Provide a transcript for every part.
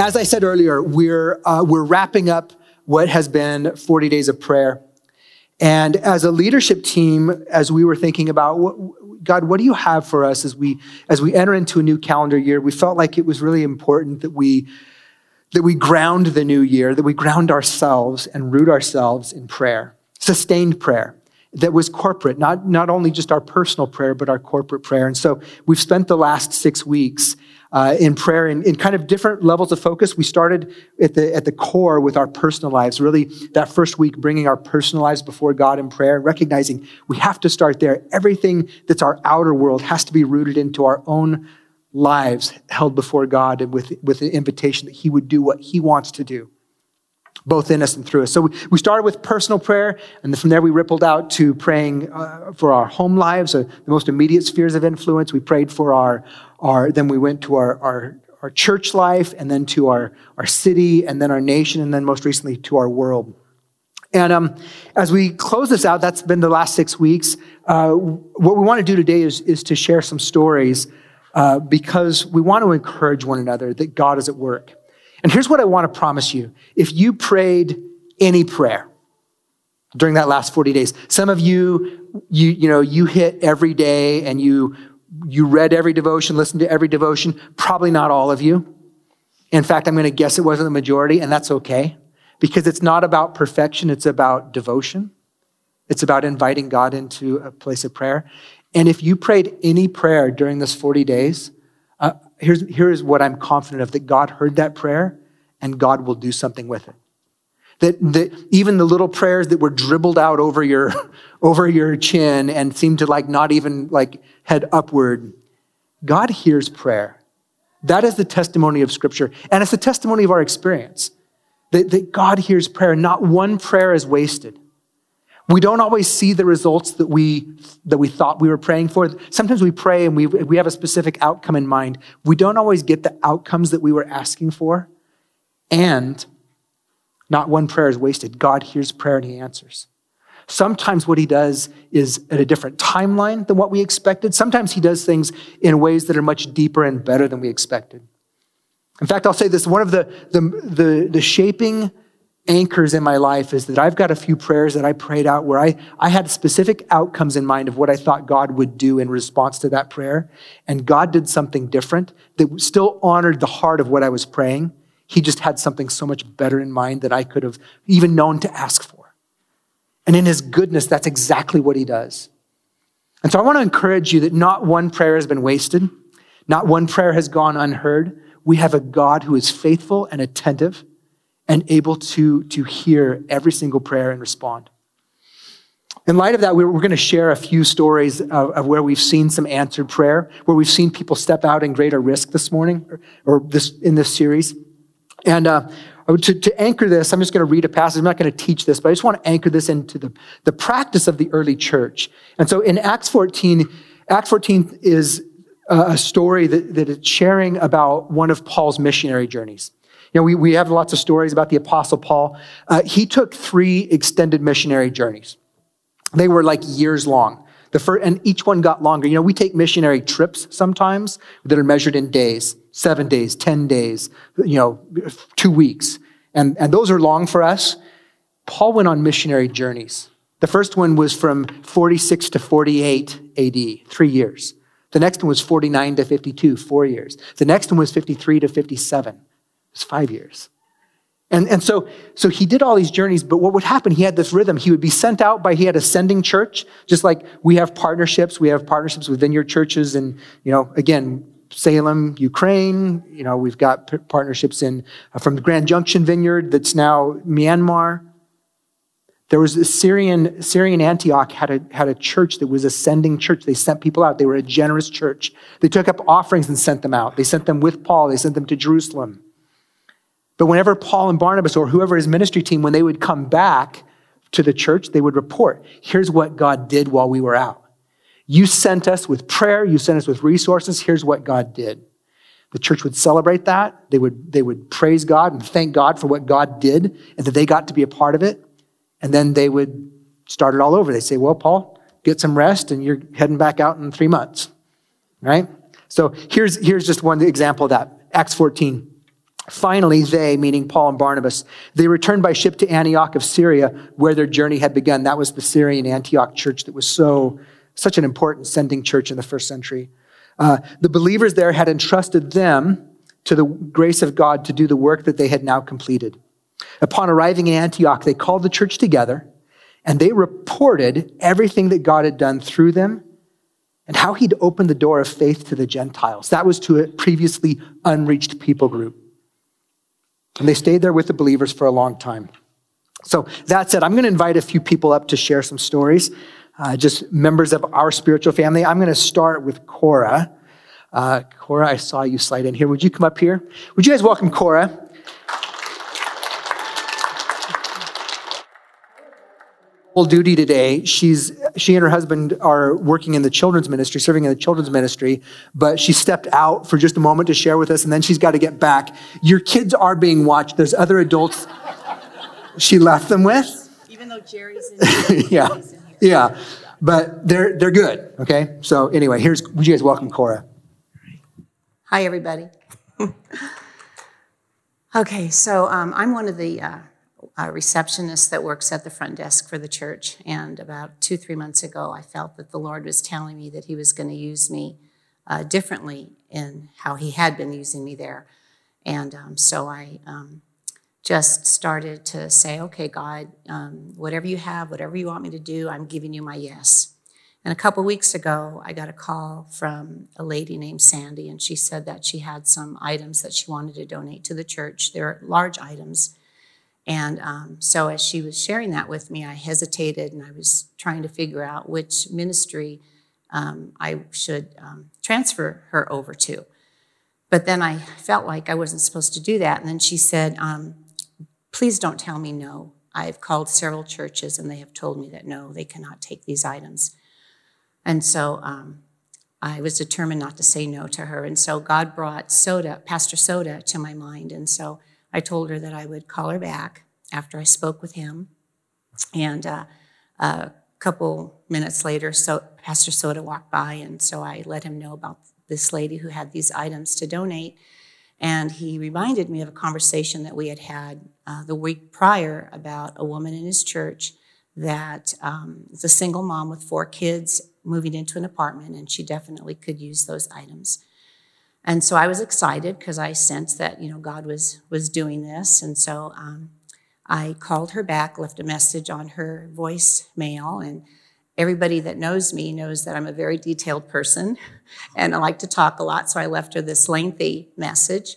As I said earlier, we're, uh, we're wrapping up what has been 40 days of prayer. And as a leadership team, as we were thinking about what, God, what do you have for us as we as we enter into a new calendar year? We felt like it was really important that we that we ground the new year, that we ground ourselves and root ourselves in prayer, sustained prayer that was corporate, not, not only just our personal prayer, but our corporate prayer. And so we've spent the last six weeks uh, in prayer in, in kind of different levels of focus. We started at the, at the core with our personal lives, really that first week bringing our personal lives before God in prayer, recognizing we have to start there. Everything that's our outer world has to be rooted into our own lives held before God and with, with the invitation that He would do what He wants to do both in us and through us. So we started with personal prayer, and from there we rippled out to praying uh, for our home lives, uh, the most immediate spheres of influence. We prayed for our, our then we went to our, our, our church life, and then to our, our city, and then our nation, and then most recently to our world. And um, as we close this out, that's been the last six weeks. Uh, what we want to do today is, is to share some stories uh, because we want to encourage one another that God is at work. And here's what I want to promise you. If you prayed any prayer during that last 40 days, some of you, you, you know, you hit every day and you, you read every devotion, listened to every devotion. Probably not all of you. In fact, I'm going to guess it wasn't the majority, and that's okay because it's not about perfection. It's about devotion. It's about inviting God into a place of prayer. And if you prayed any prayer during this 40 days, here's, here's what I'm confident of that God heard that prayer and God will do something with it. That, that even the little prayers that were dribbled out over your, over your chin and seemed to like not even like head upward, God hears prayer. That is the testimony of Scripture. And it's the testimony of our experience that, that God hears prayer. Not one prayer is wasted. We don't always see the results that we, that we thought we were praying for. Sometimes we pray and we, we have a specific outcome in mind. We don't always get the outcomes that we were asking for. And not one prayer is wasted. God hears prayer and he answers. Sometimes what he does is at a different timeline than what we expected. Sometimes he does things in ways that are much deeper and better than we expected. In fact, I'll say this one of the, the, the, the shaping anchors in my life is that I've got a few prayers that I prayed out where I, I had specific outcomes in mind of what I thought God would do in response to that prayer. And God did something different that still honored the heart of what I was praying. He just had something so much better in mind that I could have even known to ask for. And in his goodness, that's exactly what he does. And so I want to encourage you that not one prayer has been wasted. Not one prayer has gone unheard. We have a God who is faithful and attentive and able to, to hear every single prayer and respond. In light of that, we're, we're going to share a few stories of, of, where we've seen some answered prayer, where we've seen people step out in greater risk this morning or, or this, in this series. And uh, to, to, anchor this, I'm just going to read a passage. I'm not going to teach this, but I just want to anchor this into the, the practice of the early church. And so in Acts 14, Acts 14 is a story that, that is sharing about one of Paul's missionary journeys. You know, we, we have lots of stories about the Apostle Paul. Uh, he took three extended missionary journeys. They were like years long. The first, and each one got longer. You know, we take missionary trips sometimes that are measured in days, seven days, 10 days, you know, two weeks. And, and those are long for us. Paul went on missionary journeys. The first one was from 46 to 48 AD, three years. The next one was 49 to 52, four years. The next one was 53 to 57. It's five years. And, and so, so he did all these journeys, but what would happen? He had this rhythm. He would be sent out by, he had a sending church, just like we have partnerships. We have partnerships with vineyard churches and, you know, again, Salem, Ukraine. You know, we've got p- partnerships in, uh, from the Grand Junction Vineyard that's now Myanmar. There was a Syrian, Syrian Antioch had a, had a church that was a sending church. They sent people out. They were a generous church. They took up offerings and sent them out. They sent them with Paul. They sent them to Jerusalem. But whenever Paul and Barnabas or whoever his ministry team, when they would come back to the church, they would report, here's what God did while we were out. You sent us with prayer. You sent us with resources. Here's what God did. The church would celebrate that. They would, they would praise God and thank God for what God did and that they got to be a part of it. And then they would start it all over. They say, well, Paul, get some rest and you're heading back out in three months. Right? So here's, here's just one example of that. Acts 14. Finally, they, meaning Paul and Barnabas, they returned by ship to Antioch of Syria, where their journey had begun. That was the Syrian Antioch church that was so, such an important sending church in the first century. Uh, the believers there had entrusted them to the grace of God to do the work that they had now completed. Upon arriving in Antioch, they called the church together and they reported everything that God had done through them and how he'd opened the door of faith to the Gentiles. That was to a previously unreached people group. And they stayed there with the believers for a long time. So that said, I'm going to invite a few people up to share some stories, uh, just members of our spiritual family. I'm going to start with Cora. Uh, Cora, I saw you slide in here. Would you come up here? Would you guys welcome Cora? Full duty today. She's she and her husband are working in the children's ministry, serving in the children's ministry, but she stepped out for just a moment to share with us, and then she's got to get back. Your kids are being watched. There's other adults she left them with. Even though Jerry's in here. yeah. In yeah. But they're they're good. Okay. So anyway, here's would you guys welcome Cora. Hi everybody. okay, so um, I'm one of the uh, a receptionist that works at the front desk for the church. And about two, three months ago, I felt that the Lord was telling me that He was going to use me uh, differently in how He had been using me there. And um, so I um, just started to say, okay, God, um, whatever you have, whatever you want me to do, I'm giving you my yes. And a couple weeks ago, I got a call from a lady named Sandy, and she said that she had some items that she wanted to donate to the church. They're large items and um, so, as she was sharing that with me, I hesitated and I was trying to figure out which ministry um, I should um, transfer her over to. But then I felt like I wasn't supposed to do that. And then she said, um, Please don't tell me no. I've called several churches and they have told me that no, they cannot take these items. And so um, I was determined not to say no to her. And so God brought Soda, Pastor Soda, to my mind. And so I told her that I would call her back after I spoke with him. And uh, a couple minutes later, so Pastor Soda walked by, and so I let him know about this lady who had these items to donate. And he reminded me of a conversation that we had had uh, the week prior about a woman in his church that um, is a single mom with four kids moving into an apartment, and she definitely could use those items. And so I was excited because I sensed that you know God was was doing this, and so um, I called her back, left a message on her voicemail, and everybody that knows me knows that I'm a very detailed person, and I like to talk a lot. So I left her this lengthy message,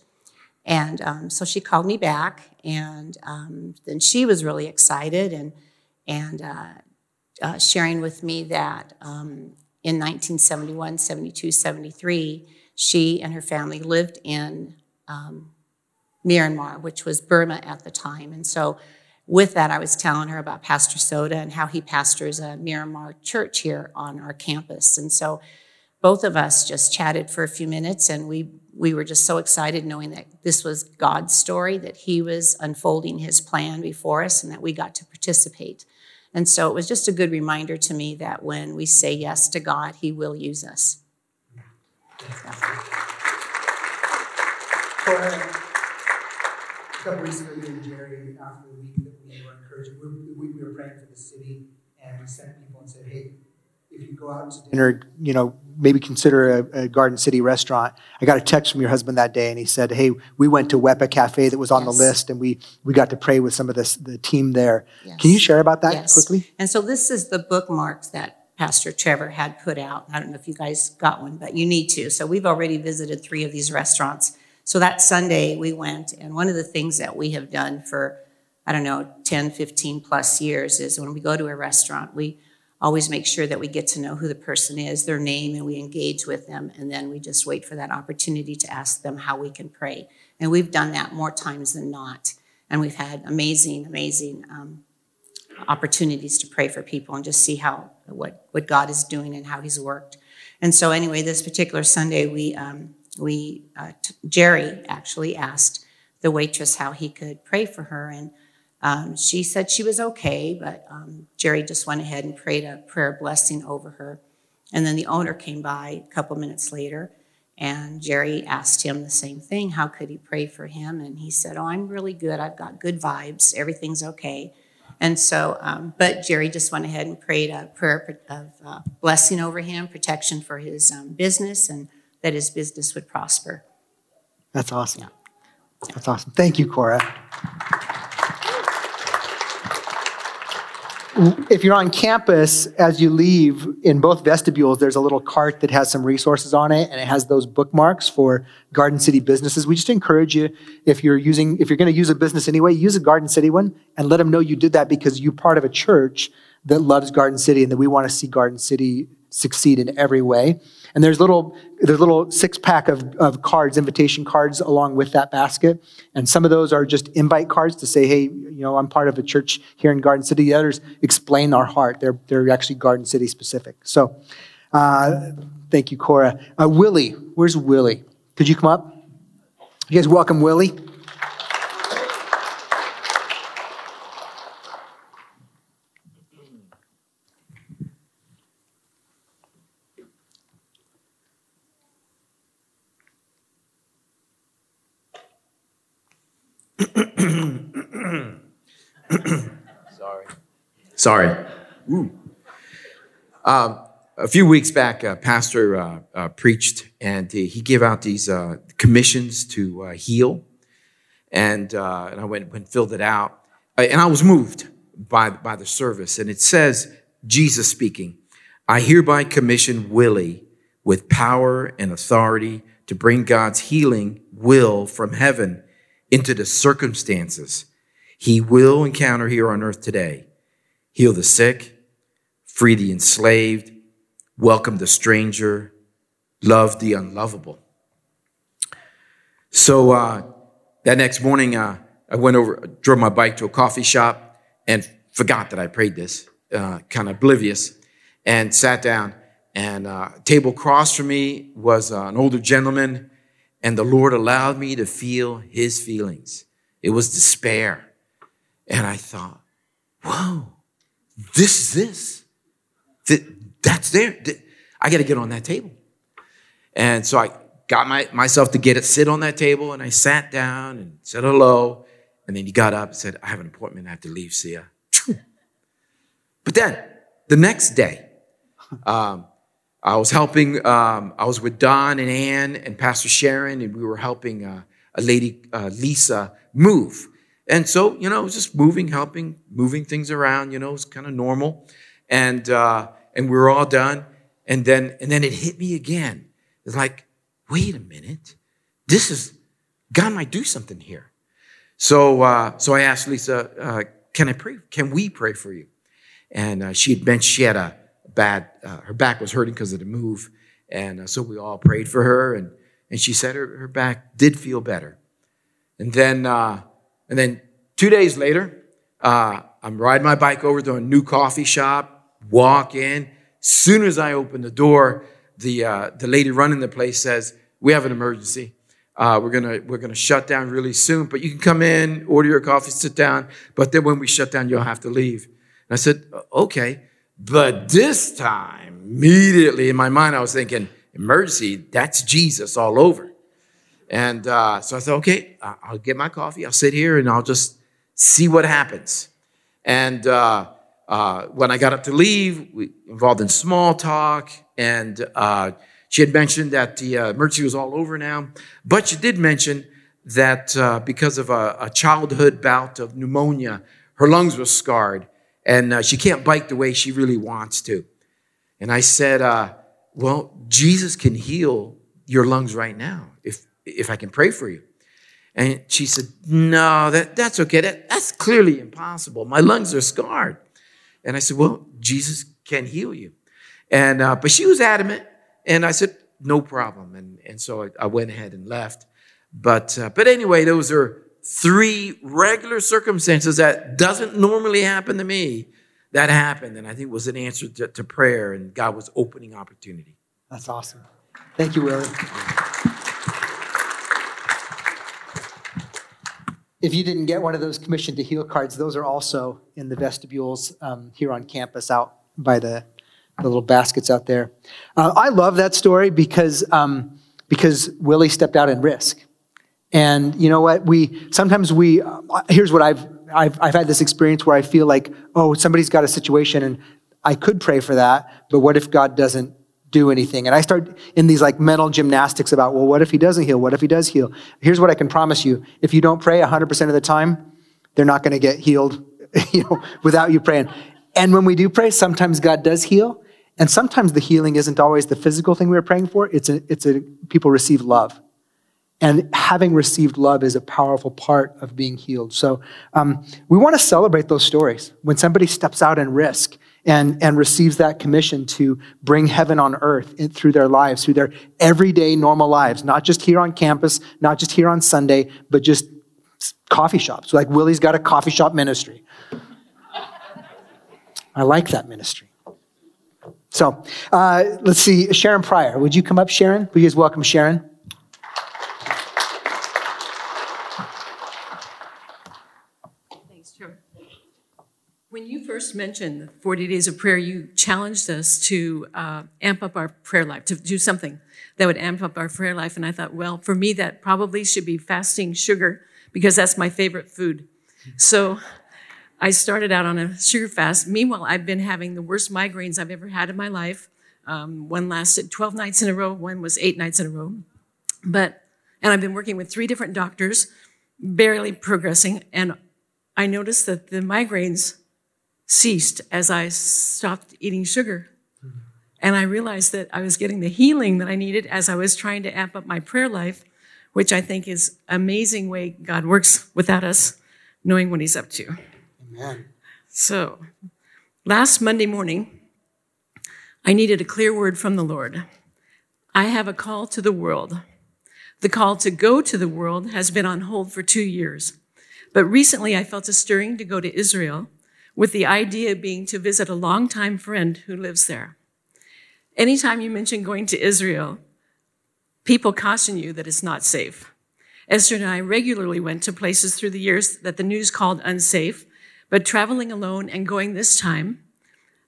and um, so she called me back, and um, then she was really excited and and uh, uh, sharing with me that um, in 1971, 72, 73 she and her family lived in um, Myanmar, which was Burma at the time. And so, with that, I was telling her about Pastor Soda and how he pastors a Myanmar church here on our campus. And so, both of us just chatted for a few minutes, and we we were just so excited knowing that this was God's story, that He was unfolding His plan before us, and that we got to participate. And so it was just a good reminder to me that when we say yes to God, He will use us. For a couple weeks ago, you and Jerry, after the week that we were encouraging, we, we, were praying for the city, and we sent people and said, hey, if you go out to dinner, you know, maybe consider a, a, Garden City restaurant. I got a text from your husband that day, and he said, "Hey, we went to Wepa Cafe that was on yes. the list, and we we got to pray with some of the the team there." Yes. Can you share about that yes. quickly? And so this is the bookmarks that Pastor Trevor had put out. I don't know if you guys got one, but you need to. So we've already visited three of these restaurants. So that Sunday we went, and one of the things that we have done for I don't know, 10, 15 plus years is when we go to a restaurant, we always make sure that we get to know who the person is, their name, and we engage with them. And then we just wait for that opportunity to ask them how we can pray. And we've done that more times than not. And we've had amazing, amazing um, opportunities to pray for people and just see how what, what God is doing and how He's worked. And so, anyway, this particular Sunday, we um, we uh, t- Jerry actually asked the waitress how he could pray for her, and um, she said she was okay, but um, Jerry just went ahead and prayed a prayer blessing over her. And then the owner came by a couple minutes later, and Jerry asked him the same thing how could he pray for him? And he said, Oh, I'm really good. I've got good vibes. Everything's okay. And so, um, but Jerry just went ahead and prayed a prayer of uh, blessing over him, protection for his um, business, and that his business would prosper. That's awesome. Yeah. That's awesome. Thank you, Cora. If you're on campus, as you leave in both vestibules, there's a little cart that has some resources on it, and it has those bookmarks for Garden City businesses. We just encourage you, if you're using, if you're going to use a business anyway, use a Garden City one, and let them know you did that because you're part of a church that loves Garden City, and that we want to see Garden City succeed in every way. And there's little there's little six pack of, of cards, invitation cards along with that basket. And some of those are just invite cards to say, hey, you know, I'm part of a church here in Garden City. The others explain our heart. They're they're actually Garden City specific. So uh, thank you, Cora. Uh, Willie, where's Willie? Could you come up? You guys welcome Willie. Sorry. Um, a few weeks back, a pastor uh, uh, preached, and he gave out these uh, commissions to uh, heal. And, uh, and I went and filled it out. Uh, and I was moved by, by the service. And it says, Jesus speaking, I hereby commission Willie with power and authority to bring God's healing will from heaven into the circumstances he will encounter here on earth today heal the sick, free the enslaved, welcome the stranger, love the unlovable. So uh, that next morning, uh, I went over, drove my bike to a coffee shop and forgot that I prayed this, uh, kind of oblivious, and sat down. And uh, table across from me was uh, an older gentleman, and the Lord allowed me to feel his feelings. It was despair. And I thought, whoa, this is this. That's there. I got to get on that table. And so I got my, myself to get it, sit on that table, and I sat down and said hello. And then he got up and said, I have an appointment. I have to leave. See ya. But then the next day, um, I was helping, um, I was with Don and Ann and Pastor Sharon, and we were helping uh, a lady, uh, Lisa, move. And so, you know, it was just moving, helping, moving things around, you know, it was kind of normal. And, uh, and we were all done. And then, and then it hit me again. It's like, wait a minute. This is, God might do something here. So, uh, so I asked Lisa, uh, can I pray? Can we pray for you? And uh, she had mentioned she had a bad, uh, her back was hurting because of the move. And uh, so we all prayed for her. And, and she said her, her back did feel better. And then, uh, and then two days later, uh, I'm riding my bike over to a new coffee shop, walk in. Soon as I open the door, the, uh, the lady running the place says, We have an emergency. Uh, we're gonna we're gonna shut down really soon, but you can come in, order your coffee, sit down. But then when we shut down, you'll have to leave. And I said, okay. But this time, immediately in my mind, I was thinking, emergency, that's Jesus all over. And uh, so I said, okay, I'll get my coffee. I'll sit here and I'll just see what happens. And uh, uh, when I got up to leave, we involved in small talk. And uh, she had mentioned that the uh, emergency was all over now. But she did mention that uh, because of a, a, childhood bout of pneumonia, her lungs were scarred and she can't bike the way she really wants to. And I said, well, Jesus can heal your lungs right now if if I can pray for you. And she said, No, that, that's okay. That, that's clearly impossible. My lungs are scarred. And I said, Well, Jesus can heal you. And uh, but she was adamant, and I said, No problem. And and so I, I went ahead and left. But uh, but anyway, those are three regular circumstances that doesn't normally happen to me. That happened, and I think was an answer to, to prayer, and God was opening opportunity. That's awesome. Thank you, Willie. If you didn't get one of those commission to heal cards, those are also in the vestibules um, here on campus out by the, the little baskets out there. Uh, I love that story because, um, because Willie stepped out and risk. And you know what? We sometimes we uh, here's what I've, I've I've had this experience where I feel like oh somebody's got a situation and I could pray for that, but what if God doesn't do anything. And I start in these like mental gymnastics about, well, what if he doesn't heal? What if he does heal? Here's what I can promise you. If you don't pray 100% of the time, they're not going to get healed, you know, without you praying. And when we do pray, sometimes God does heal. And sometimes the healing isn't always the physical thing we were praying for. It's a, it's a, people receive love. And having received love is a powerful part of being healed. So um, we want to celebrate those stories. When somebody steps out and risk, and, and receives that commission to bring heaven on earth in, through their lives, through their everyday normal lives, not just here on campus, not just here on Sunday, but just coffee shops. Like Willie's got a coffee shop ministry. I like that ministry. So uh, let's see, Sharon Pryor. Would you come up, Sharon? Please welcome Sharon. When you first mentioned the 40 days of prayer, you challenged us to uh, amp up our prayer life, to do something that would amp up our prayer life. And I thought, well, for me, that probably should be fasting sugar because that's my favorite food. So I started out on a sugar fast. Meanwhile, I've been having the worst migraines I've ever had in my life. Um, one lasted 12 nights in a row, one was eight nights in a row. But, and I've been working with three different doctors, barely progressing. And I noticed that the migraines ceased as I stopped eating sugar. And I realized that I was getting the healing that I needed as I was trying to amp up my prayer life, which I think is amazing way God works without us knowing what he's up to. Amen. So, last Monday morning, I needed a clear word from the Lord. I have a call to the world. The call to go to the world has been on hold for two years. But recently I felt a stirring to go to Israel with the idea being to visit a longtime friend who lives there. Anytime you mention going to Israel, people caution you that it's not safe. Esther and I regularly went to places through the years that the news called unsafe, but traveling alone and going this time,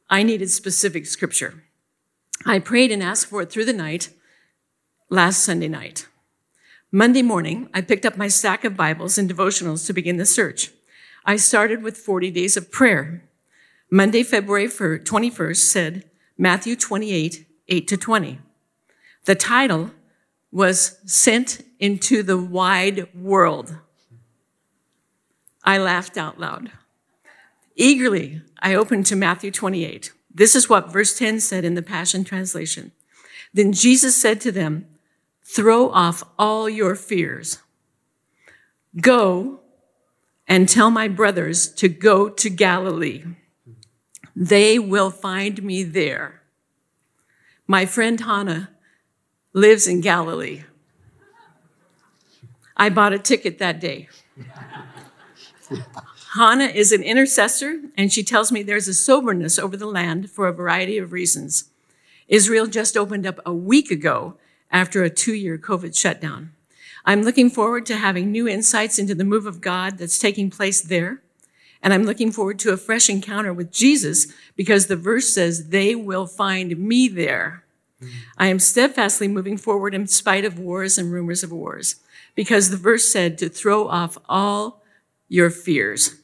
I needed specific scripture. I prayed and asked for it through the night last Sunday night. Monday morning, I picked up my stack of Bibles and devotionals to begin the search. I started with 40 days of prayer. Monday, February 21st said Matthew 28, 8 to 20. The title was Sent into the Wide World. I laughed out loud. Eagerly, I opened to Matthew 28. This is what verse 10 said in the Passion Translation. Then Jesus said to them, Throw off all your fears. Go and tell my brothers to go to Galilee. They will find me there. My friend Hannah lives in Galilee. I bought a ticket that day. Hannah is an intercessor, and she tells me there's a soberness over the land for a variety of reasons. Israel just opened up a week ago after a two year COVID shutdown. I'm looking forward to having new insights into the move of God that's taking place there. And I'm looking forward to a fresh encounter with Jesus because the verse says, they will find me there. Mm-hmm. I am steadfastly moving forward in spite of wars and rumors of wars because the verse said to throw off all your fears.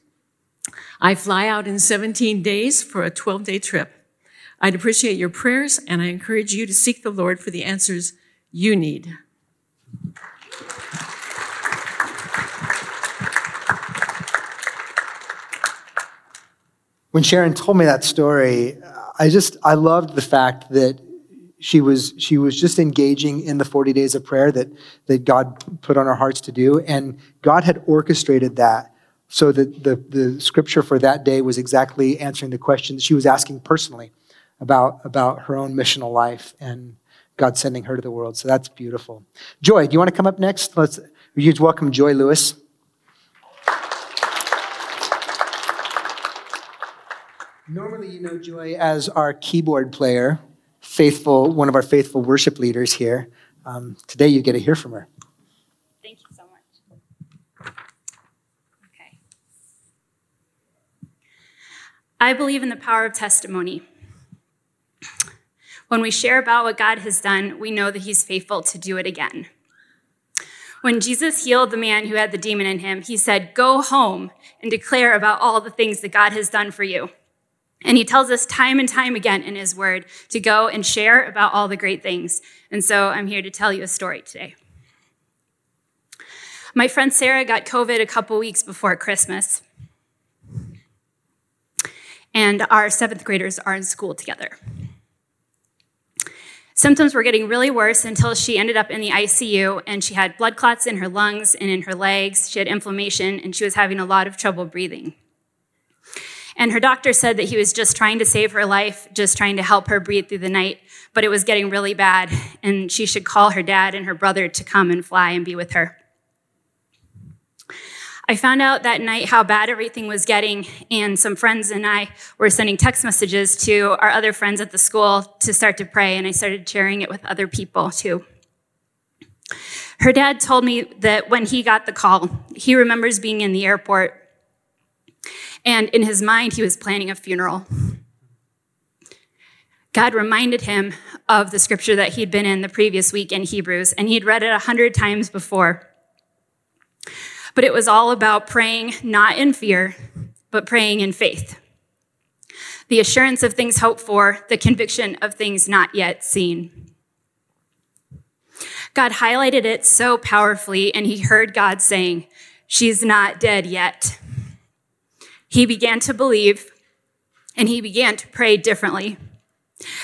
I fly out in 17 days for a 12 day trip. I'd appreciate your prayers and I encourage you to seek the Lord for the answers you need. When Sharon told me that story, I just, I loved the fact that she was she was just engaging in the 40 days of prayer that that God put on our hearts to do. And God had orchestrated that so that the, the scripture for that day was exactly answering the question that she was asking personally about about her own missional life. And God sending her to the world so that's beautiful Joy do you want to come up next let's you welcome Joy Lewis Normally, you know Joy as our keyboard player, faithful, one of our faithful worship leaders here. Um, today, you get to hear from her. Thank you so much. Okay. I believe in the power of testimony. When we share about what God has done, we know that He's faithful to do it again. When Jesus healed the man who had the demon in him, He said, Go home and declare about all the things that God has done for you. And he tells us time and time again in his word to go and share about all the great things. And so I'm here to tell you a story today. My friend Sarah got COVID a couple weeks before Christmas. And our seventh graders are in school together. Symptoms were getting really worse until she ended up in the ICU and she had blood clots in her lungs and in her legs. She had inflammation and she was having a lot of trouble breathing. And her doctor said that he was just trying to save her life, just trying to help her breathe through the night, but it was getting really bad, and she should call her dad and her brother to come and fly and be with her. I found out that night how bad everything was getting, and some friends and I were sending text messages to our other friends at the school to start to pray, and I started sharing it with other people too. Her dad told me that when he got the call, he remembers being in the airport and in his mind, he was planning a funeral. God reminded him of the scripture that he'd been in the previous week in Hebrews, and he'd read it a hundred times before. But it was all about praying not in fear, but praying in faith. The assurance of things hoped for, the conviction of things not yet seen. God highlighted it so powerfully, and he heard God saying, She's not dead yet. He began to believe and he began to pray differently.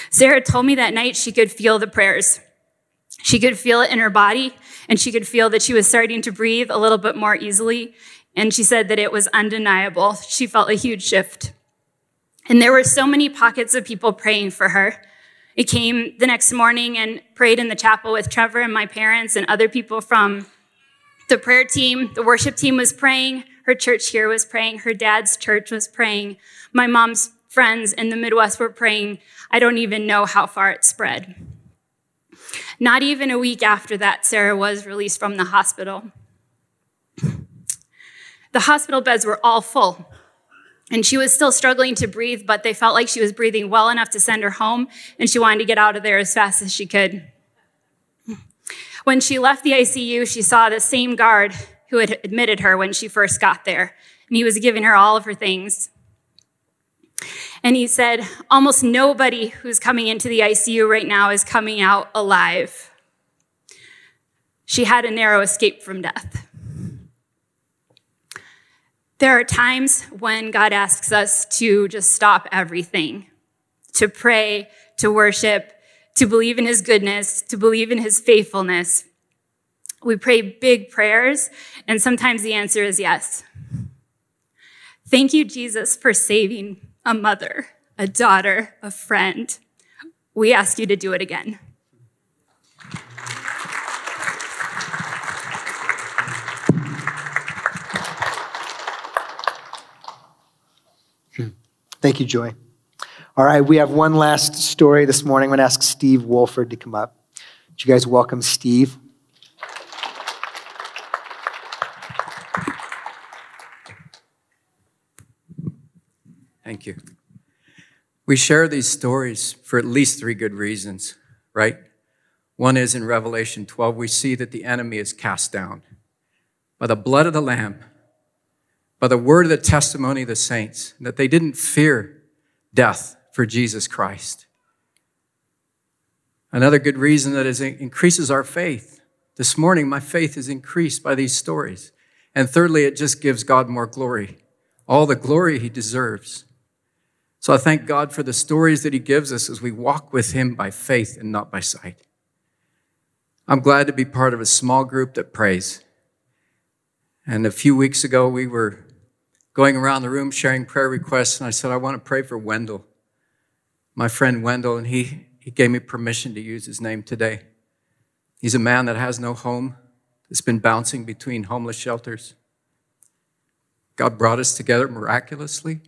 Sarah told me that night she could feel the prayers. She could feel it in her body and she could feel that she was starting to breathe a little bit more easily. And she said that it was undeniable. She felt a huge shift. And there were so many pockets of people praying for her. It came the next morning and prayed in the chapel with Trevor and my parents and other people from the prayer team. The worship team was praying. Her church here was praying. Her dad's church was praying. My mom's friends in the Midwest were praying. I don't even know how far it spread. Not even a week after that, Sarah was released from the hospital. The hospital beds were all full. And she was still struggling to breathe, but they felt like she was breathing well enough to send her home, and she wanted to get out of there as fast as she could. When she left the ICU, she saw the same guard who had admitted her when she first got there. And he was giving her all of her things. And he said, Almost nobody who's coming into the ICU right now is coming out alive. She had a narrow escape from death. There are times when God asks us to just stop everything, to pray, to worship, to believe in his goodness, to believe in his faithfulness, we pray big prayers, and sometimes the answer is yes. Thank you, Jesus, for saving a mother, a daughter, a friend. We ask you to do it again. Thank you, Joy. All right, we have one last story this morning. I'm going to ask Steve Wolford to come up. Would you guys welcome Steve? Thank you. We share these stories for at least three good reasons, right? One is in Revelation 12, we see that the enemy is cast down by the blood of the Lamb, by the word of the testimony of the saints, that they didn't fear death for Jesus Christ. Another good reason that is increases our faith. This morning, my faith is increased by these stories. And thirdly, it just gives God more glory, all the glory he deserves. So I thank God for the stories that He gives us as we walk with Him by faith and not by sight. I'm glad to be part of a small group that prays. And a few weeks ago, we were going around the room sharing prayer requests, and I said, I want to pray for Wendell, my friend Wendell, and he, he gave me permission to use his name today. He's a man that has no home, that's been bouncing between homeless shelters. God brought us together miraculously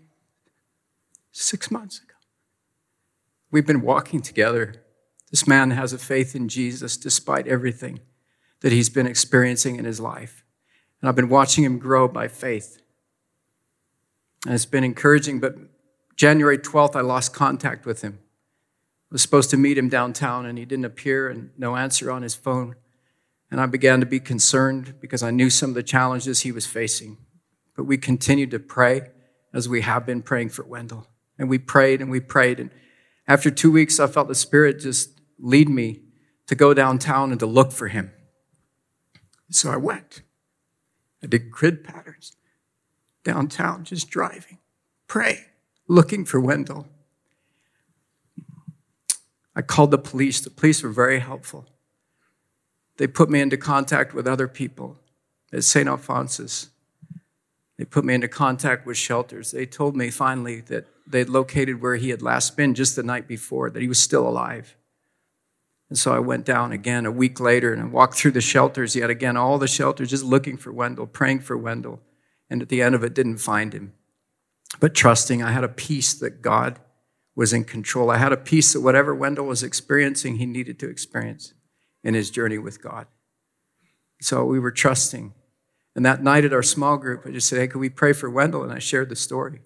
six months ago. We've been walking together. This man has a faith in Jesus despite everything that he's been experiencing in his life. And I've been watching him grow by faith. And it's been encouraging, but January 12th, I lost contact with him. I was supposed to meet him downtown, and he didn't appear and no answer on his phone. And I began to be concerned because I knew some of the challenges he was facing. But we continued to pray as we have been praying for Wendell. And we prayed and we prayed. And after two weeks, I felt the Spirit just lead me to go downtown and to look for him. So I went. I did grid patterns downtown, just driving, praying, looking for Wendell. I called the police. The police were very helpful. They put me into contact with other people at St. Alphonsus. They put me into contact with shelters. They told me finally that they'd located where he had last been just the night before, that he was still alive. And so I went down again a week later and I walked through the shelters yet again, all the shelters, just looking for Wendell, praying for Wendell. And at the end of it, didn't find him. But trusting, I had a peace that God was in control. I had a peace that whatever Wendell was experiencing, he needed to experience in his journey with God. So we were trusting. And that night at our small group, I just said, Hey, could we pray for Wendell? And I shared the story.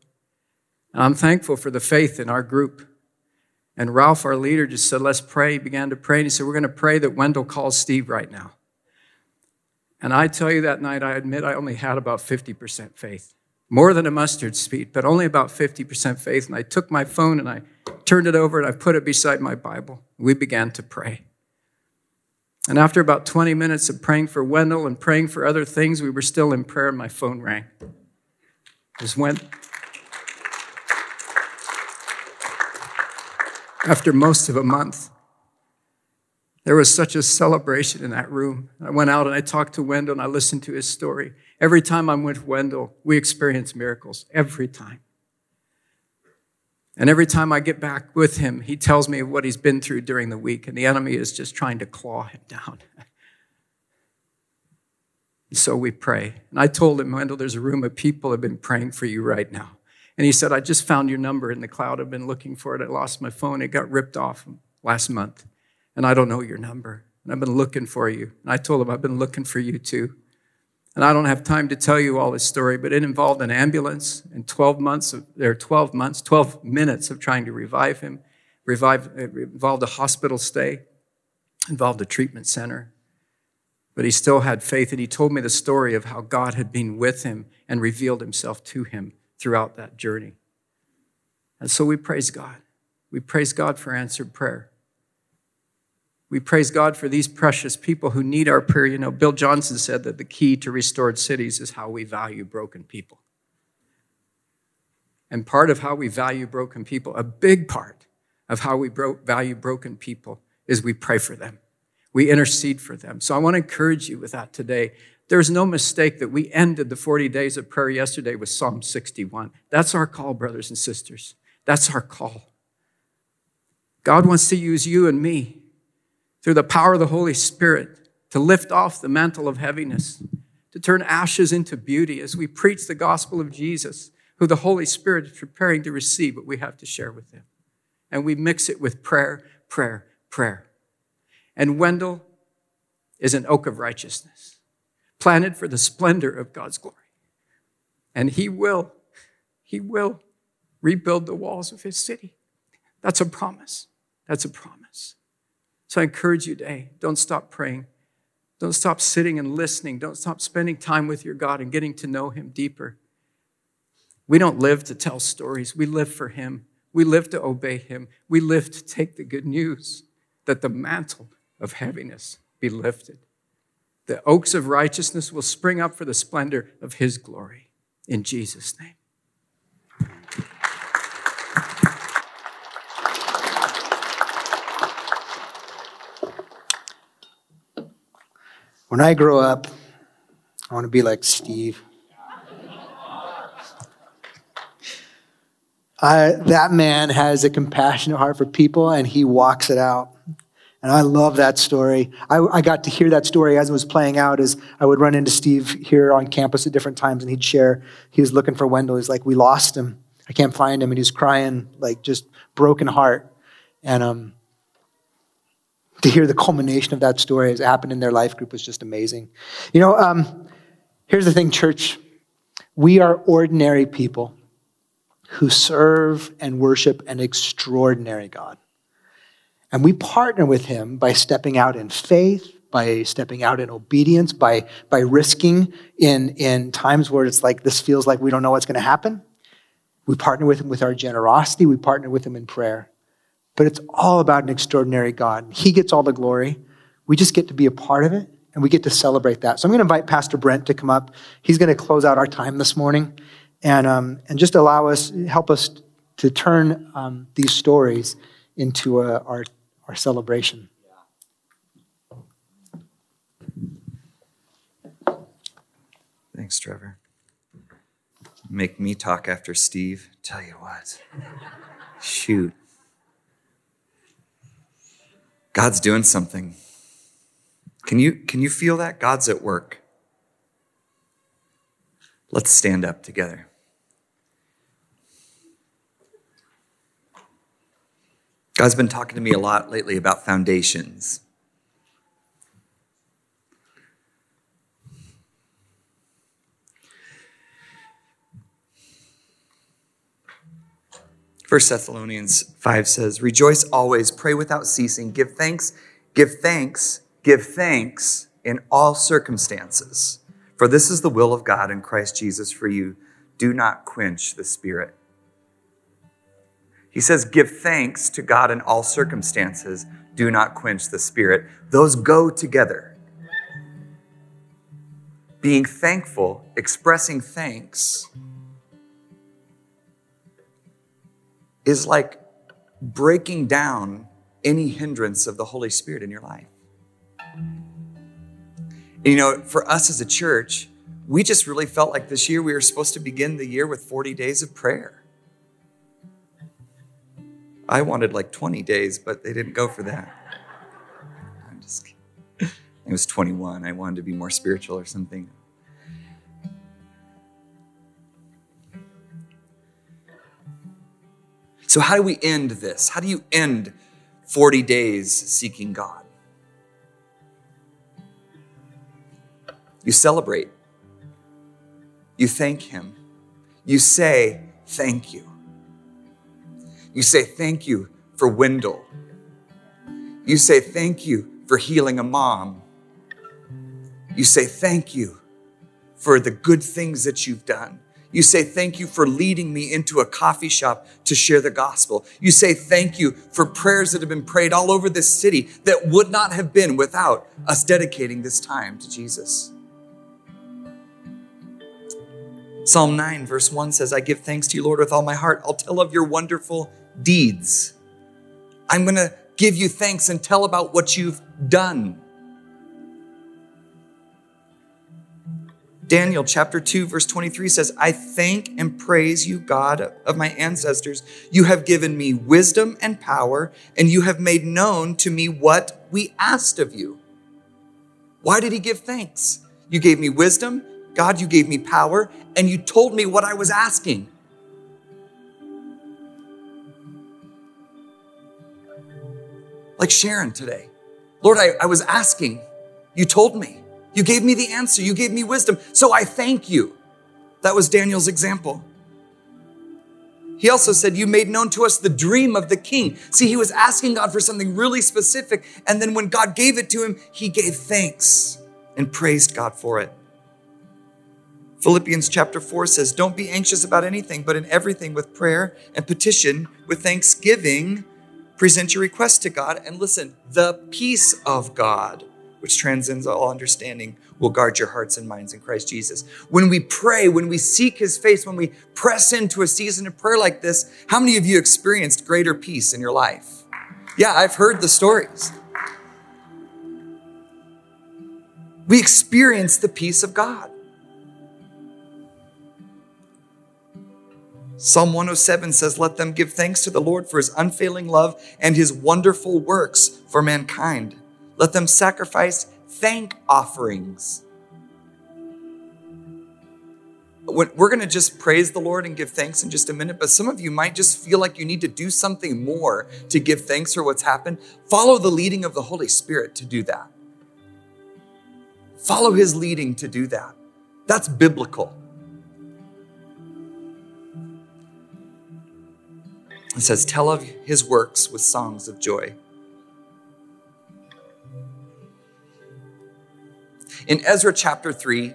I'm thankful for the faith in our group and Ralph, our leader, just said, Let's pray. He began to pray. And he said, We're going to pray that Wendell calls Steve right now. And I tell you that night, I admit I only had about 50% faith. More than a mustard seed, but only about 50% faith. And I took my phone and I turned it over and I put it beside my Bible. We began to pray. And after about 20 minutes of praying for Wendell and praying for other things, we were still in prayer and my phone rang. Just went after most of a month. There was such a celebration in that room. I went out and I talked to Wendell and I listened to his story. Every time I'm with Wendell, we experience miracles. Every time. And every time I get back with him, he tells me what he's been through during the week, and the enemy is just trying to claw him down. so we pray. And I told him, Wendell, there's a room of people have been praying for you right now. And he said, I just found your number in the cloud. I've been looking for it. I lost my phone. It got ripped off last month. And I don't know your number. And I've been looking for you. And I told him, I've been looking for you too. And I don't have time to tell you all this story, but it involved an ambulance and 12 months of, there 12 months, 12 minutes of trying to revive him. Revive, it involved a hospital stay, involved a treatment center. But he still had faith, and he told me the story of how God had been with him and revealed himself to him throughout that journey. And so we praise God. We praise God for answered prayer. We praise God for these precious people who need our prayer. You know, Bill Johnson said that the key to restored cities is how we value broken people. And part of how we value broken people, a big part of how we bro- value broken people, is we pray for them. We intercede for them. So I want to encourage you with that today there's no mistake that we ended the 40 days of prayer yesterday with Psalm 61. That's our call, brothers and sisters. That's our call. God wants to use you and me through the power of the Holy Spirit to lift off the mantle of heaviness, to turn ashes into beauty as we preach the gospel of Jesus, who the Holy Spirit is preparing to receive what we have to share with Him. And we mix it with prayer, prayer, prayer. And Wendell is an oak of righteousness planted for the splendor of God's glory. And he will, he will rebuild the walls of his city. That's a promise. That's a promise. So I encourage you today don't stop praying. Don't stop sitting and listening. Don't stop spending time with your God and getting to know him deeper. We don't live to tell stories, we live for him. We live to obey him. We live to take the good news that the mantle of heaviness be lifted the oaks of righteousness will spring up for the splendor of his glory. In Jesus' name. When I grow up, I want to be like Steve. I, that man has a compassionate heart for people and he walks it out. And I love that story. I, I, got to hear that story as it was playing out as I would run into Steve here on campus at different times and he'd share, he was looking for Wendell. He's like, we lost him. I can't find him. And he's crying, like just broken heart. And um, to hear the culmination of that story as it happened in their life group was just amazing. You know, um, here's the thing, church. We are ordinary people who serve and worship an extraordinary God. And we partner with him by stepping out in faith, by stepping out in obedience, by, by risking in, in times where it's like this feels like we don't know what's going to happen. We partner with him with our generosity, we partner with him in prayer. But it's all about an extraordinary God. He gets all the glory. We just get to be a part of it and we get to celebrate that. So I'm going to invite Pastor Brent to come up. He's going to close out our time this morning and, um, and just allow us, help us to turn um, these stories into a, our our celebration. Thanks, Trevor. Make me talk after Steve. Tell you what. Shoot. God's doing something. Can you, can you feel that? God's at work. Let's stand up together. God's been talking to me a lot lately about foundations. First Thessalonians 5 says, Rejoice always, pray without ceasing, give thanks, give thanks, give thanks in all circumstances. For this is the will of God in Christ Jesus for you. Do not quench the Spirit. He says, Give thanks to God in all circumstances. Do not quench the Spirit. Those go together. Being thankful, expressing thanks, is like breaking down any hindrance of the Holy Spirit in your life. And, you know, for us as a church, we just really felt like this year we were supposed to begin the year with 40 days of prayer. I wanted like 20 days, but they didn't go for that. I'm just kidding. It was 21. I wanted to be more spiritual or something. So, how do we end this? How do you end 40 days seeking God? You celebrate, you thank Him, you say, Thank you. You say, Thank you for Wendell. You say, Thank you for healing a mom. You say, Thank you for the good things that you've done. You say, Thank you for leading me into a coffee shop to share the gospel. You say, Thank you for prayers that have been prayed all over this city that would not have been without us dedicating this time to Jesus. Psalm 9, verse 1 says, I give thanks to you, Lord, with all my heart. I'll tell of your wonderful deeds. I'm going to give you thanks and tell about what you've done. Daniel chapter 2, verse 23 says, I thank and praise you, God of my ancestors. You have given me wisdom and power, and you have made known to me what we asked of you. Why did he give thanks? You gave me wisdom, God, you gave me power, and you told me what I was asking. Like Sharon today. Lord, I, I was asking. You told me. You gave me the answer. You gave me wisdom. So I thank you. That was Daniel's example. He also said, You made known to us the dream of the king. See, he was asking God for something really specific. And then when God gave it to him, he gave thanks and praised God for it. Philippians chapter 4 says, Don't be anxious about anything, but in everything with prayer and petition, with thanksgiving, Present your request to God and listen, the peace of God, which transcends all understanding, will guard your hearts and minds in Christ Jesus. When we pray, when we seek his face, when we press into a season of prayer like this, how many of you experienced greater peace in your life? Yeah, I've heard the stories. We experience the peace of God. Psalm 107 says, Let them give thanks to the Lord for his unfailing love and his wonderful works for mankind. Let them sacrifice thank offerings. We're going to just praise the Lord and give thanks in just a minute, but some of you might just feel like you need to do something more to give thanks for what's happened. Follow the leading of the Holy Spirit to do that. Follow his leading to do that. That's biblical. It says, Tell of his works with songs of joy. In Ezra chapter 3,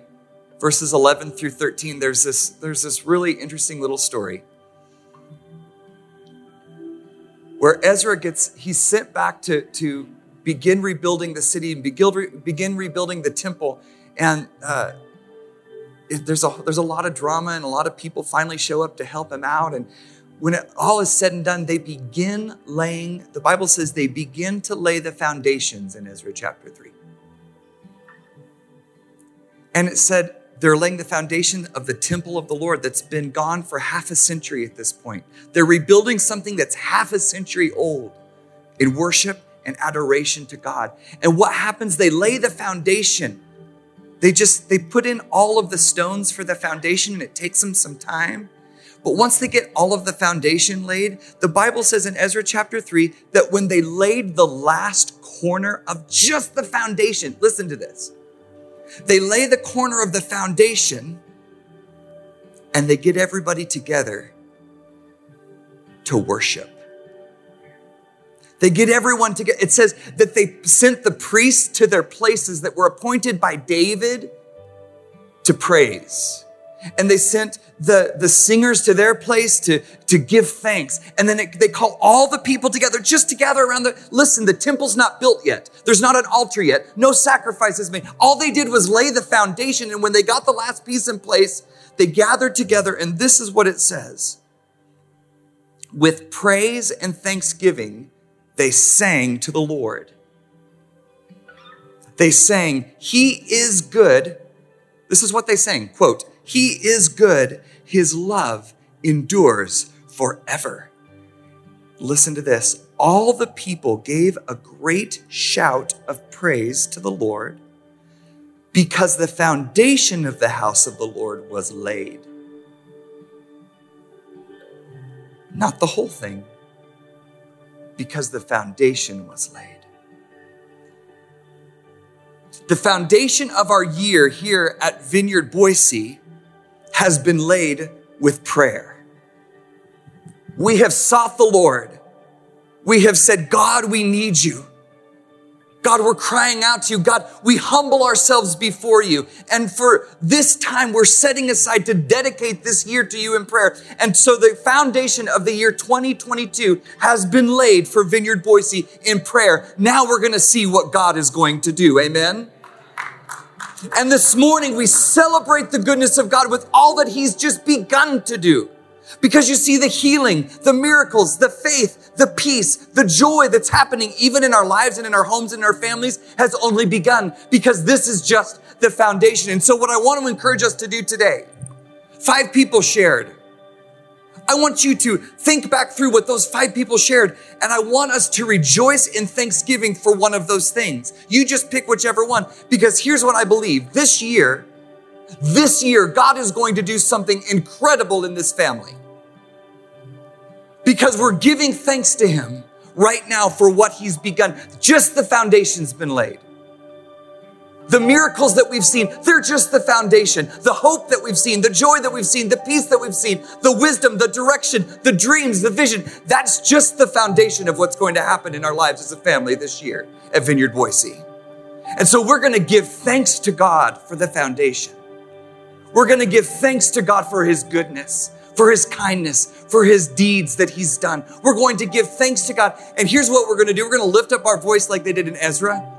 verses 11 through 13, there's this, there's this really interesting little story where Ezra gets, he's sent back to, to begin rebuilding the city and begin, begin rebuilding the temple. And uh, there's, a, there's a lot of drama, and a lot of people finally show up to help him out. And when it all is said and done, they begin laying, the Bible says they begin to lay the foundations in Ezra chapter 3. And it said they're laying the foundation of the temple of the Lord that's been gone for half a century at this point. They're rebuilding something that's half a century old in worship and adoration to God. And what happens? They lay the foundation. They just they put in all of the stones for the foundation and it takes them some time. But once they get all of the foundation laid, the Bible says in Ezra chapter 3 that when they laid the last corner of just the foundation, listen to this. They lay the corner of the foundation and they get everybody together to worship. They get everyone together. It says that they sent the priests to their places that were appointed by David to praise and they sent the, the singers to their place to, to give thanks. And then it, they call all the people together, just to gather around the, listen, the temple's not built yet. There's not an altar yet. No sacrifices made. All they did was lay the foundation. And when they got the last piece in place, they gathered together. And this is what it says. With praise and thanksgiving, they sang to the Lord. They sang, He is good. This is what they sang, quote, he is good. His love endures forever. Listen to this. All the people gave a great shout of praise to the Lord because the foundation of the house of the Lord was laid. Not the whole thing, because the foundation was laid. The foundation of our year here at Vineyard Boise has been laid with prayer. We have sought the Lord. We have said, God, we need you. God, we're crying out to you. God, we humble ourselves before you. And for this time, we're setting aside to dedicate this year to you in prayer. And so the foundation of the year 2022 has been laid for Vineyard Boise in prayer. Now we're going to see what God is going to do. Amen. And this morning we celebrate the goodness of God with all that He's just begun to do. Because you see the healing, the miracles, the faith, the peace, the joy that's happening even in our lives and in our homes and in our families has only begun because this is just the foundation. And so what I want to encourage us to do today, five people shared I want you to think back through what those five people shared, and I want us to rejoice in thanksgiving for one of those things. You just pick whichever one, because here's what I believe this year, this year, God is going to do something incredible in this family. Because we're giving thanks to Him right now for what He's begun. Just the foundation's been laid. The miracles that we've seen, they're just the foundation. The hope that we've seen, the joy that we've seen, the peace that we've seen, the wisdom, the direction, the dreams, the vision. That's just the foundation of what's going to happen in our lives as a family this year at Vineyard Boise. And so we're going to give thanks to God for the foundation. We're going to give thanks to God for his goodness, for his kindness, for his deeds that he's done. We're going to give thanks to God. And here's what we're going to do. We're going to lift up our voice like they did in Ezra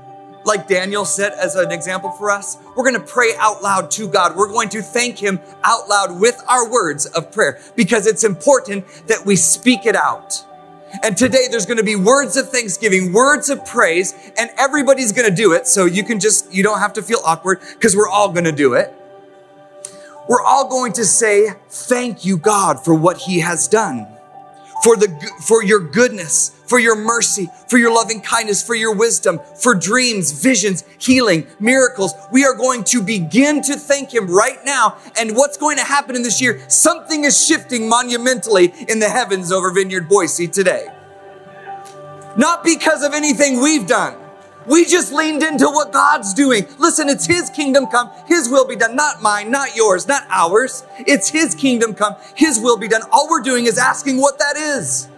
like Daniel set as an example for us, we're going to pray out loud to God. We're going to thank Him out loud with our words of prayer because it's important that we speak it out. And today there's going to be words of thanksgiving, words of praise, and everybody's going to do it. So you can just, you don't have to feel awkward because we're all going to do it. We're all going to say, thank you, God, for what he has done for the, for your goodness, for your mercy, for your loving kindness, for your wisdom, for dreams, visions, healing, miracles. We are going to begin to thank him right now. And what's going to happen in this year? Something is shifting monumentally in the heavens over Vineyard Boise today. Not because of anything we've done. We just leaned into what God's doing. Listen, it's His kingdom come, His will be done, not mine, not yours, not ours. It's His kingdom come, His will be done. All we're doing is asking what that is.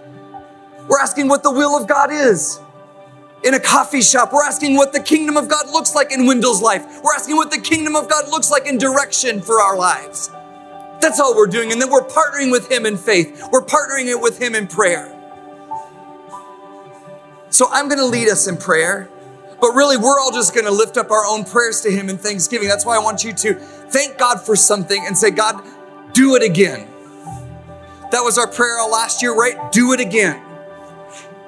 We're asking what the will of God is. In a coffee shop, we're asking what the kingdom of God looks like in Wendell's life. We're asking what the kingdom of God looks like in direction for our lives. That's all we're doing. And then we're partnering with Him in faith. We're partnering it with Him in prayer. So I'm going to lead us in prayer. But really, we're all just going to lift up our own prayers to Him in thanksgiving. That's why I want you to thank God for something and say, God, do it again. That was our prayer last year, right? Do it again.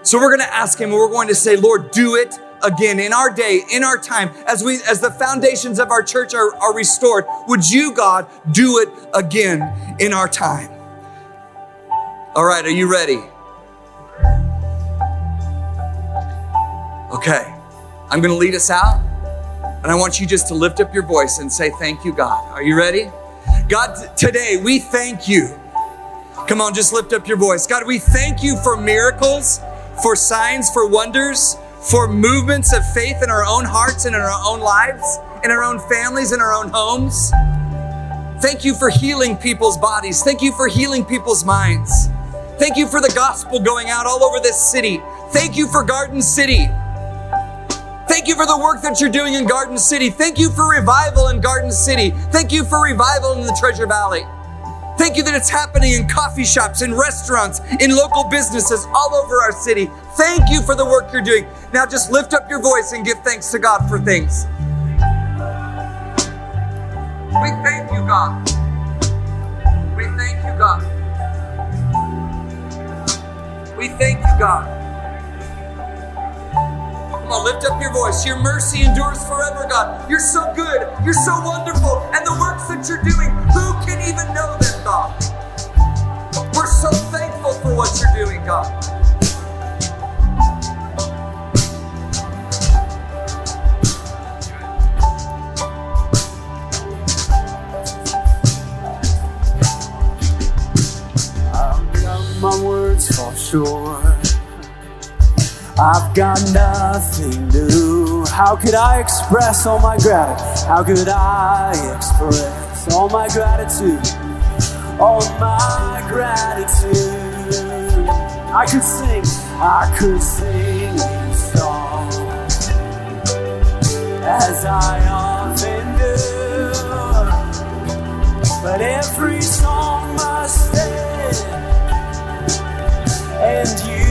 So we're going to ask Him and we're going to say, Lord, do it again in our day, in our time, as we as the foundations of our church are, are restored. Would you, God, do it again in our time? All right, are you ready? Okay. I'm going to lead us out, and I want you just to lift up your voice and say, Thank you, God. Are you ready? God, today we thank you. Come on, just lift up your voice. God, we thank you for miracles, for signs, for wonders, for movements of faith in our own hearts and in our own lives, in our own families, in our own homes. Thank you for healing people's bodies. Thank you for healing people's minds. Thank you for the gospel going out all over this city. Thank you for Garden City. Thank you for the work that you're doing in Garden City. Thank you for revival in Garden City. Thank you for revival in the Treasure Valley. Thank you that it's happening in coffee shops, in restaurants, in local businesses all over our city. Thank you for the work you're doing. Now just lift up your voice and give thanks to God for things. We thank you, God. We thank you, God. We thank you, God. Come on, lift up your voice. Your mercy endures forever, God. You're so good. You're so wonderful. And the works that you're doing, who can even know them, God? We're so thankful for what you're doing, God. I've got my words fall short. I've got nothing new. How could I express all my gratitude? How could I express all my gratitude? All my gratitude. I could sing, I could sing these songs as I often do. But every song must end, and you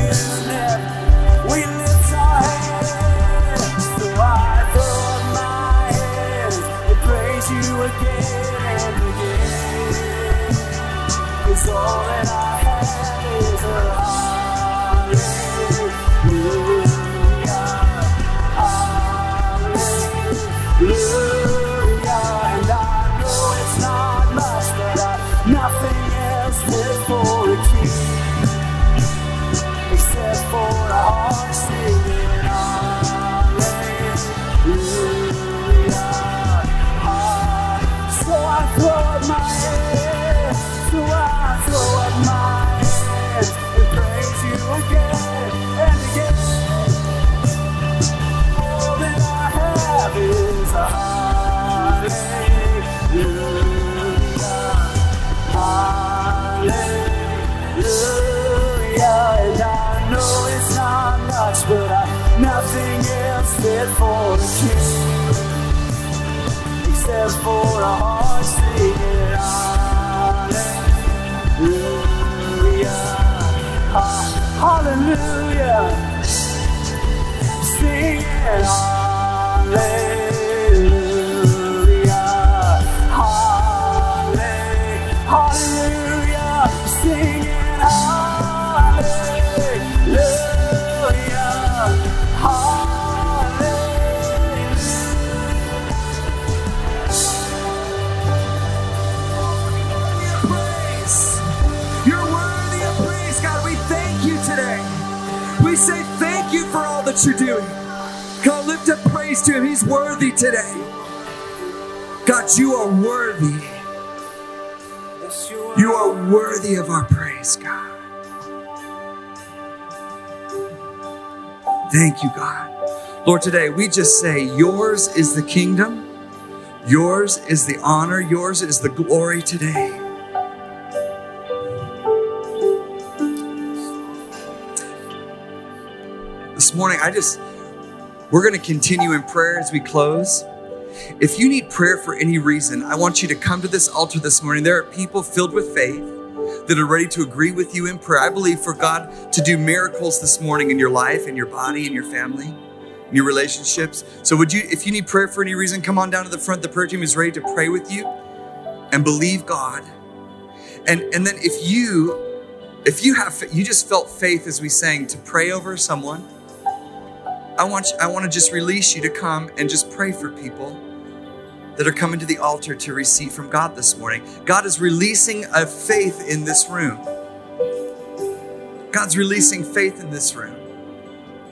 praise to Him. He's worthy today. God, you are worthy. You are worthy of our praise, God. Thank you, God. Lord, today we just say, Yours is the kingdom, yours is the honor, yours is the glory today. This morning, I just, we're going to continue in prayer as we close. If you need prayer for any reason, I want you to come to this altar this morning. There are people filled with faith that are ready to agree with you in prayer. I believe for God to do miracles this morning in your life, in your body, in your family, in your relationships. So would you if you need prayer for any reason, come on down to the front. The prayer team is ready to pray with you and believe God. And and then if you if you have you just felt faith as we sang to pray over someone, I want you, I want to just release you to come and just pray for people that are coming to the altar to receive from God this morning. God is releasing a faith in this room. God's releasing faith in this room.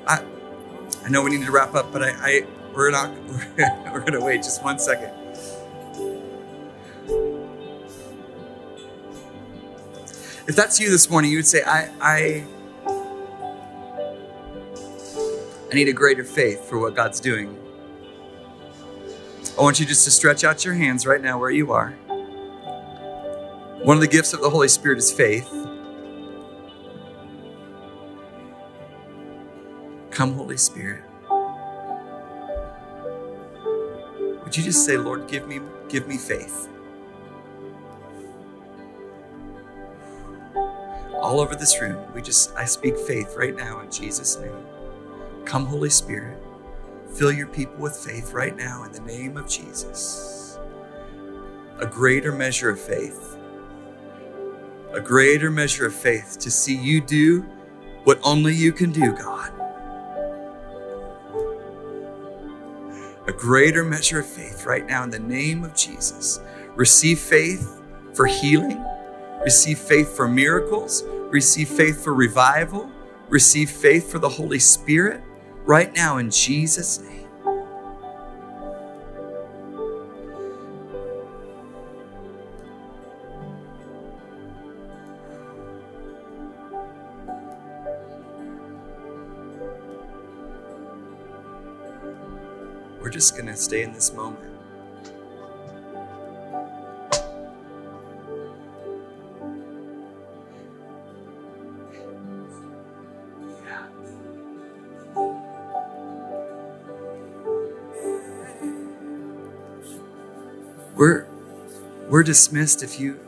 I I know we need to wrap up, but I, I we're not we're gonna wait just one second. If that's you this morning, you would say, I I I need a greater faith for what God's doing. I want you just to stretch out your hands right now where you are. One of the gifts of the Holy Spirit is faith. Come, Holy Spirit. Would you just say, Lord, give me, give me faith? All over this room, we just I speak faith right now in Jesus' name. Come, Holy Spirit. Fill your people with faith right now in the name of Jesus. A greater measure of faith. A greater measure of faith to see you do what only you can do, God. A greater measure of faith right now in the name of Jesus. Receive faith for healing. Receive faith for miracles. Receive faith for revival. Receive faith for the Holy Spirit right now in Jesus' name. We're just going to stay in this moment. We're we're dismissed if you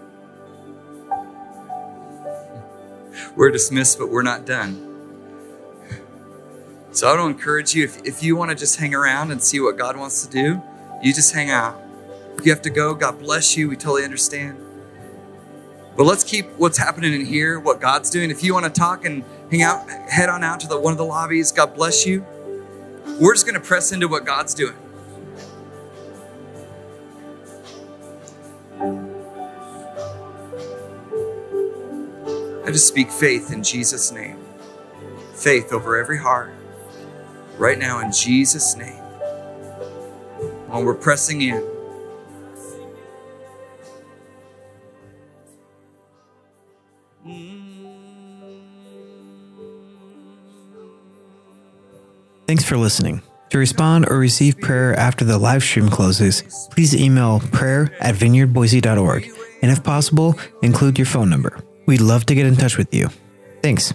we're dismissed, but we're not done. So I don't encourage you if, if you want to just hang around and see what God wants to do, you just hang out. If you have to go, God bless you. We totally understand. But let's keep what's happening in here, what God's doing. If you want to talk and hang out, head on out to the one of the lobbies. God bless you. We're just going to press into what God's doing. Just speak faith in Jesus' name. Faith over every heart. Right now, in Jesus' name. While we're pressing in. Thanks for listening. To respond or receive prayer after the live stream closes, please email prayer at vineyardboise.org and if possible, include your phone number. We'd love to get in touch with you. Thanks.